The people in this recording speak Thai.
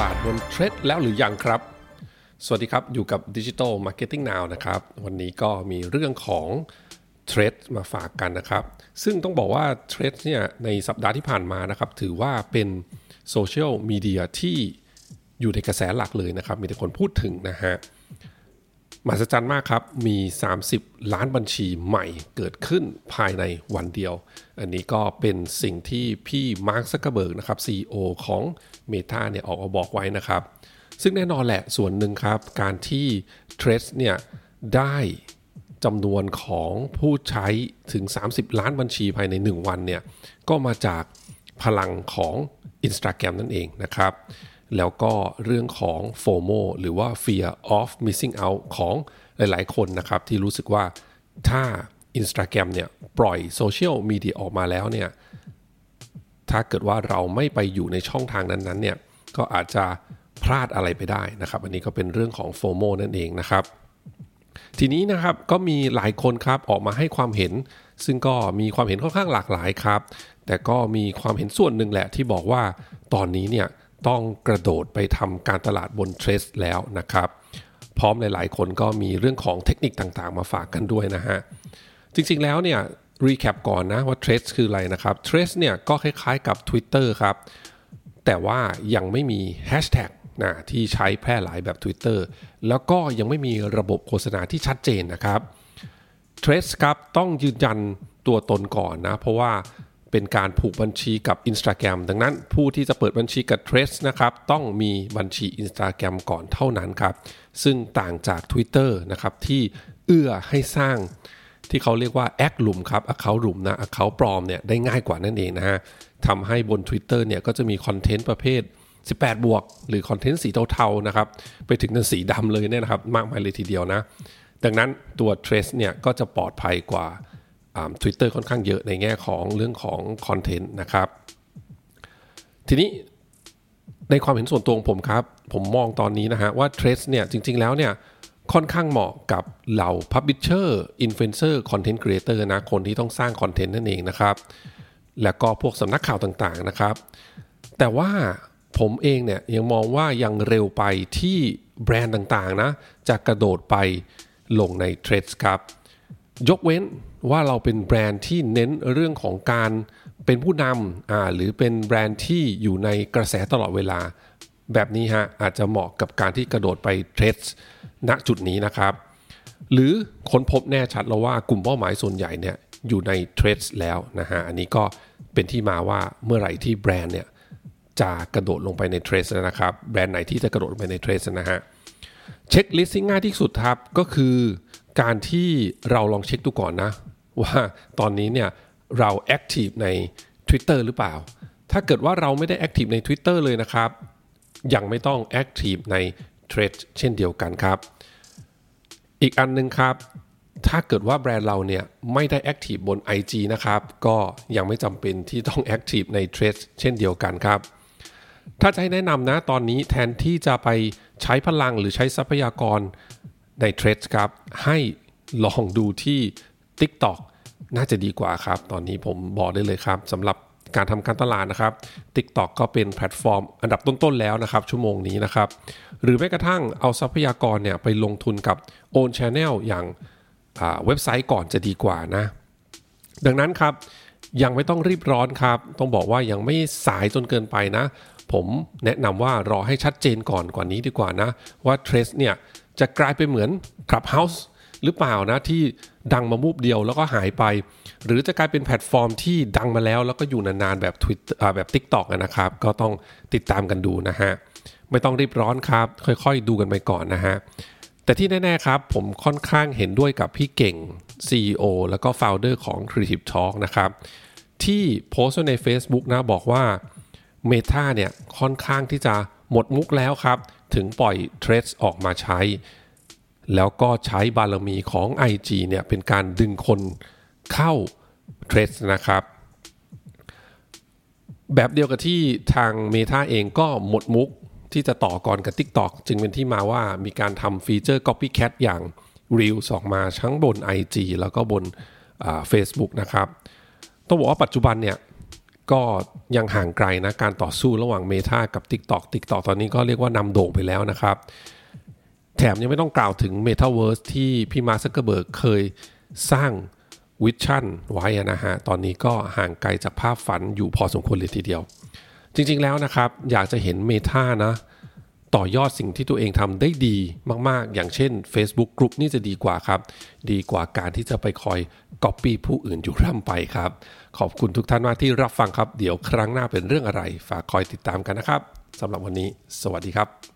ลาดบนเทรดแล้วหรือยังครับ สวัสดีครับ อยู่กับ Digital Marketing Now นะครับ วันนี้ก็มีเรื่องของเทรดมาฝากกันนะครับ ซึ่งต้องบอกว่าเทรดเนี่ยในสัปดาห์ที่ผ่านมานะครับ ถือว่าเป็นโซเชียลมีเดียที่อยู่ในกระแสหลักเลยนะครับ มีแต่คนพูดถึงนะฮะ มหัศจรรย์มากครับ มี 30 ล้านบัญชีใหม่เกิดขึ้นภายในวันเดียว อันนี้ก็เป็นสิ่งที่พี่มาร์คซักเกอร์เบิร์กนะครับ CEO ของ Meta เนี่ยออกมาบอกไว้นะครับ ซึ่งแน่นอนแหละส่วนหนึ่งครับ การที่ Threads เนี่ยได้จำนวนของผู้ใช้ถึง 30 ล้านบัญชีภายใน 1 วันเนี่ยก็มาจากพลังของ Instagram นั่นเองนะครับ แล้วก็เรื่องของ FOMO หรือว่า Fear of Missing Out ของหลายๆ คนนะครับ ที่รู้สึกว่าถ้า Instagram เนี่ย ปล่อยโซเชียลมีเดียออกมาแล้วเนี่ย ถ้าเกิดว่าเราไม่ไปอยู่ในช่องทางนั้นๆเนี่ย ก็อาจจะพลาดอะไรไปได้นะครับ อันนี้ก็เป็นเรื่องของ FOMO นั่นเองนะครับ ทีนี้นะครับก็มีหลายคนครับออกมาให้ความเห็น ซึ่งก็มีความเห็นค่อนข้างหลากหลายครับ แต่ก็มีความเห็นส่วนหนึ่งแหละที่บอกว่าตอนนี้เนี่ย ต้องกระโดดไปทำการตลาดบนเทรสแล้วนะครับ พร้อมหลาย ๆ คนก็มีเรื่องของเทคนิคต่างๆ มาฝากกันด้วยนะฮะ จริง ๆ แล้วเนี่ยรีแคปก่อนนะว่าเทรสคืออะไรนะครับเทรสเนี่ยก็คล้าย ๆ กับ Twitter ครับ แต่ว่ายังไม่มีแฮชแท็กนะที่ใช้แพร่หลายแบบ Twitter แล้วก็ยังไม่มีระบบโฆษณาที่ชัดเจนนะครับ t r a c e ครับต้องยืนยันตัวตนก่อนนะ เพราะว่า เป็นการผูกบัญชีกับ Instagram ดังนั้นผู้ที่จะเปิดบัญชีกับ t r a c e นะครับต้องมีบัญชี Instagram ก่อนเท่านั้นครับ ซึ่งต่างจาก Twitter นะครับที่เอื้อให้สร้างที่เขาเรียกว่าแอคหลุมครับอเคาหลุมนะอเคาปลอมเนี่ยได้ง่ายกว่านั่นเองนะฮะทำให้บน Twitter เนี่ยก็จะมีคอนเทนต์ประเภท 18 บวก หรือคอนเทนต์สีเทาๆนะครับไปถึงเป็นสีดำเลยเนี่ยนะครับมากมายเลยทีเดียวนะ ดังนั้นตัว Threads เนี่ยก็จะปลอดภัยกว่า ทวิตเตอร์ค่อนข้างเยอะในแง่ของเรื่องของคอนเทนต์นะครับ ทีนี้ในความเห็นส่วนตัวของผมครับ ผมมองตอนนี้นะฮะว่า Trace เนี่ยจริง ๆ แล้วเนี่ยค่อนข้างเหมาะกับเหล่า Publisher Influencer Content Creator นะ คนที่ต้องสร้างคอนเทนต์นั่นเองนะครับ แล้วก็พวกสำนักข่าวต่างๆนะครับ แต่ว่าผมเองเนี่ยยังมองว่ายังเร็วไปที่แบรนด์ต่างๆนะจะกระโดดไปลงในเทรดครับ ยกเว้น ว่าเราเป็นแบรนด์ที่เน้นเรื่องของการเป็นผู้นำอ่าหรือเป็นแบรนด์ที่อยู่ในกระแสตลอดเวลา แบบนี้ฮะอาจจะเหมาะกับการที่กระโดดไป Threads ณจุดนี้นะครับ หรือค้นพบแน่ชัดแล้วว่ากลุ่มเป้าหมายส่วนใหญ่เนี่ยอยู่ใน Threads แล้วนะฮะอันนี้ก็เป็นที่มาว่าเมื่อไหร่ที่แบรนด์เนี่ยจะกระโดดลงไปใน Threads นะครับ แบรนด์ไหนที่จะกระโดดลงไปใน Threads นะฮะ checklist ที่ง่ายที่สุดครับก็คือการที่เราลองเช็คดูก่อนนะ ว่าตอนนี้เนี่ยเรา active ใน Twitter หรือเปล่า ถ้าเกิดว่าเราไม่ได้ active ใน Twitter เลยนะครับ ยังไม่ต้อง active ใน Threads เช่นเดียวกันครับ อีกอันนึงครับ ถ้าเกิดว่าแบรนด์เราเนี่ยไม่ได้ active บน IG นะครับ ก็ยังไม่จำเป็นที่ต้อง active ใน Threads เช่นเดียวกันครับ ถ้าจะให้แนะนำนะตอนนี้แทนที่จะไปใช้พลังหรือใช้ทรัพยากรใน Threads ครับ ให้ลองดูที่ TikTok น่าจะดีกว่าครับ ตอนนี้ผมบอกได้เลยครับสำหรับการทำการตลาดนะครับ TikTok ก็เป็นแพลตฟอร์มอันดับต้น ๆ แล้วนะครับ ชั่วโมงนี้นะครับ หรือแม้กระทั่งเอาทรัพยากรเนี่ยไปลงทุนกับ Own Channel อย่างเว็บไซต์ก่อนจะดีกว่านะ ดังนั้นครับยังไม่ต้องรีบร้อนครับ ต้องบอกว่ายังไม่สายจนเกินไปนะ ผมแนะนำว่ารอให้ชัดเจนก่อนกว่านี้ดีกว่านะ ว่าเทรสเนี่ยจะกลายไปเหมือน Clubhouse หรือเปล่านะที่ดังมามูบเดียวแล้วก็หายไป หรือจะกลายเป็นแพลตฟอร์มที่ดังมาแล้ว แล้วก็อยู่นานๆแบบ Twitter แบบ TikTok นะครับ ก็ต้องติดตามกันดูนะฮะไม่ต้องรีบร้อนครับ ค่อยๆ ดูกันไปก่อนนะฮะแต่ที่แน่ ๆ ครับ ผมค่อนข้างเห็นด้วยกับพี่เก่ง CEO แล้วก็ Founder ของ Creative Talk นะครับ ที่โพสต์ใน Facebook นะบอกว่าเมตาเนี่ยค่อนข้างที่จะหมดมุกแล้วครับ ถึงปล่อยเทรดออกมาใช้ แล้วก็ใช้บารมีของ IG เนี่ยเป็นการดึงคนเข้าเทรดนะครับ แบบเดียวกับที่ทางเมตาเองก็หมดมุกที่จะต่อกรกับ TikTok จึงเป็นที่มาว่ามีการทำฟีเจอร์ Copycat อย่าง Reels ออกมาทั้งบน IG แล้วก็บนเฟซบุ๊กนะครับ ต้องบอกว่าปัจจุบันเนี่ยก็ยังห่างไกลนะการต่อสู้ระหว่าง Meta กับ TikTok TikTok ตอนนี้ก็เรียกว่านำโด่งไปแล้วนะครับ แถมยังไม่ต้องกล่าวถึง Metaverse ที่พี่มาร์คซักเกอร์เบิร์กเคยสร้าง vision ไว้นะฮะ ตอนนี้ก็ห่างไกลจากภาพฝันอยู่พอสมควรเลยทีเดียว จริงๆแล้วนะครับ อยากจะเห็น Meta นะ ต่อยอดสิ่งที่ตัวเองทำได้ดีมากๆ อย่างเช่น Facebook Group นี่จะดีกว่าครับ ดีกว่าการที่จะไปคอย Copy ผู้อื่นอยู่ร่ำไปครับ ขอบคุณทุกท่านมากที่รับฟังครับ เดี๋ยวครั้งหน้าเป็นเรื่องอะไร ฝากคอยติดตามกันนะครับสำหรับวันนี้ สวัสดีครับ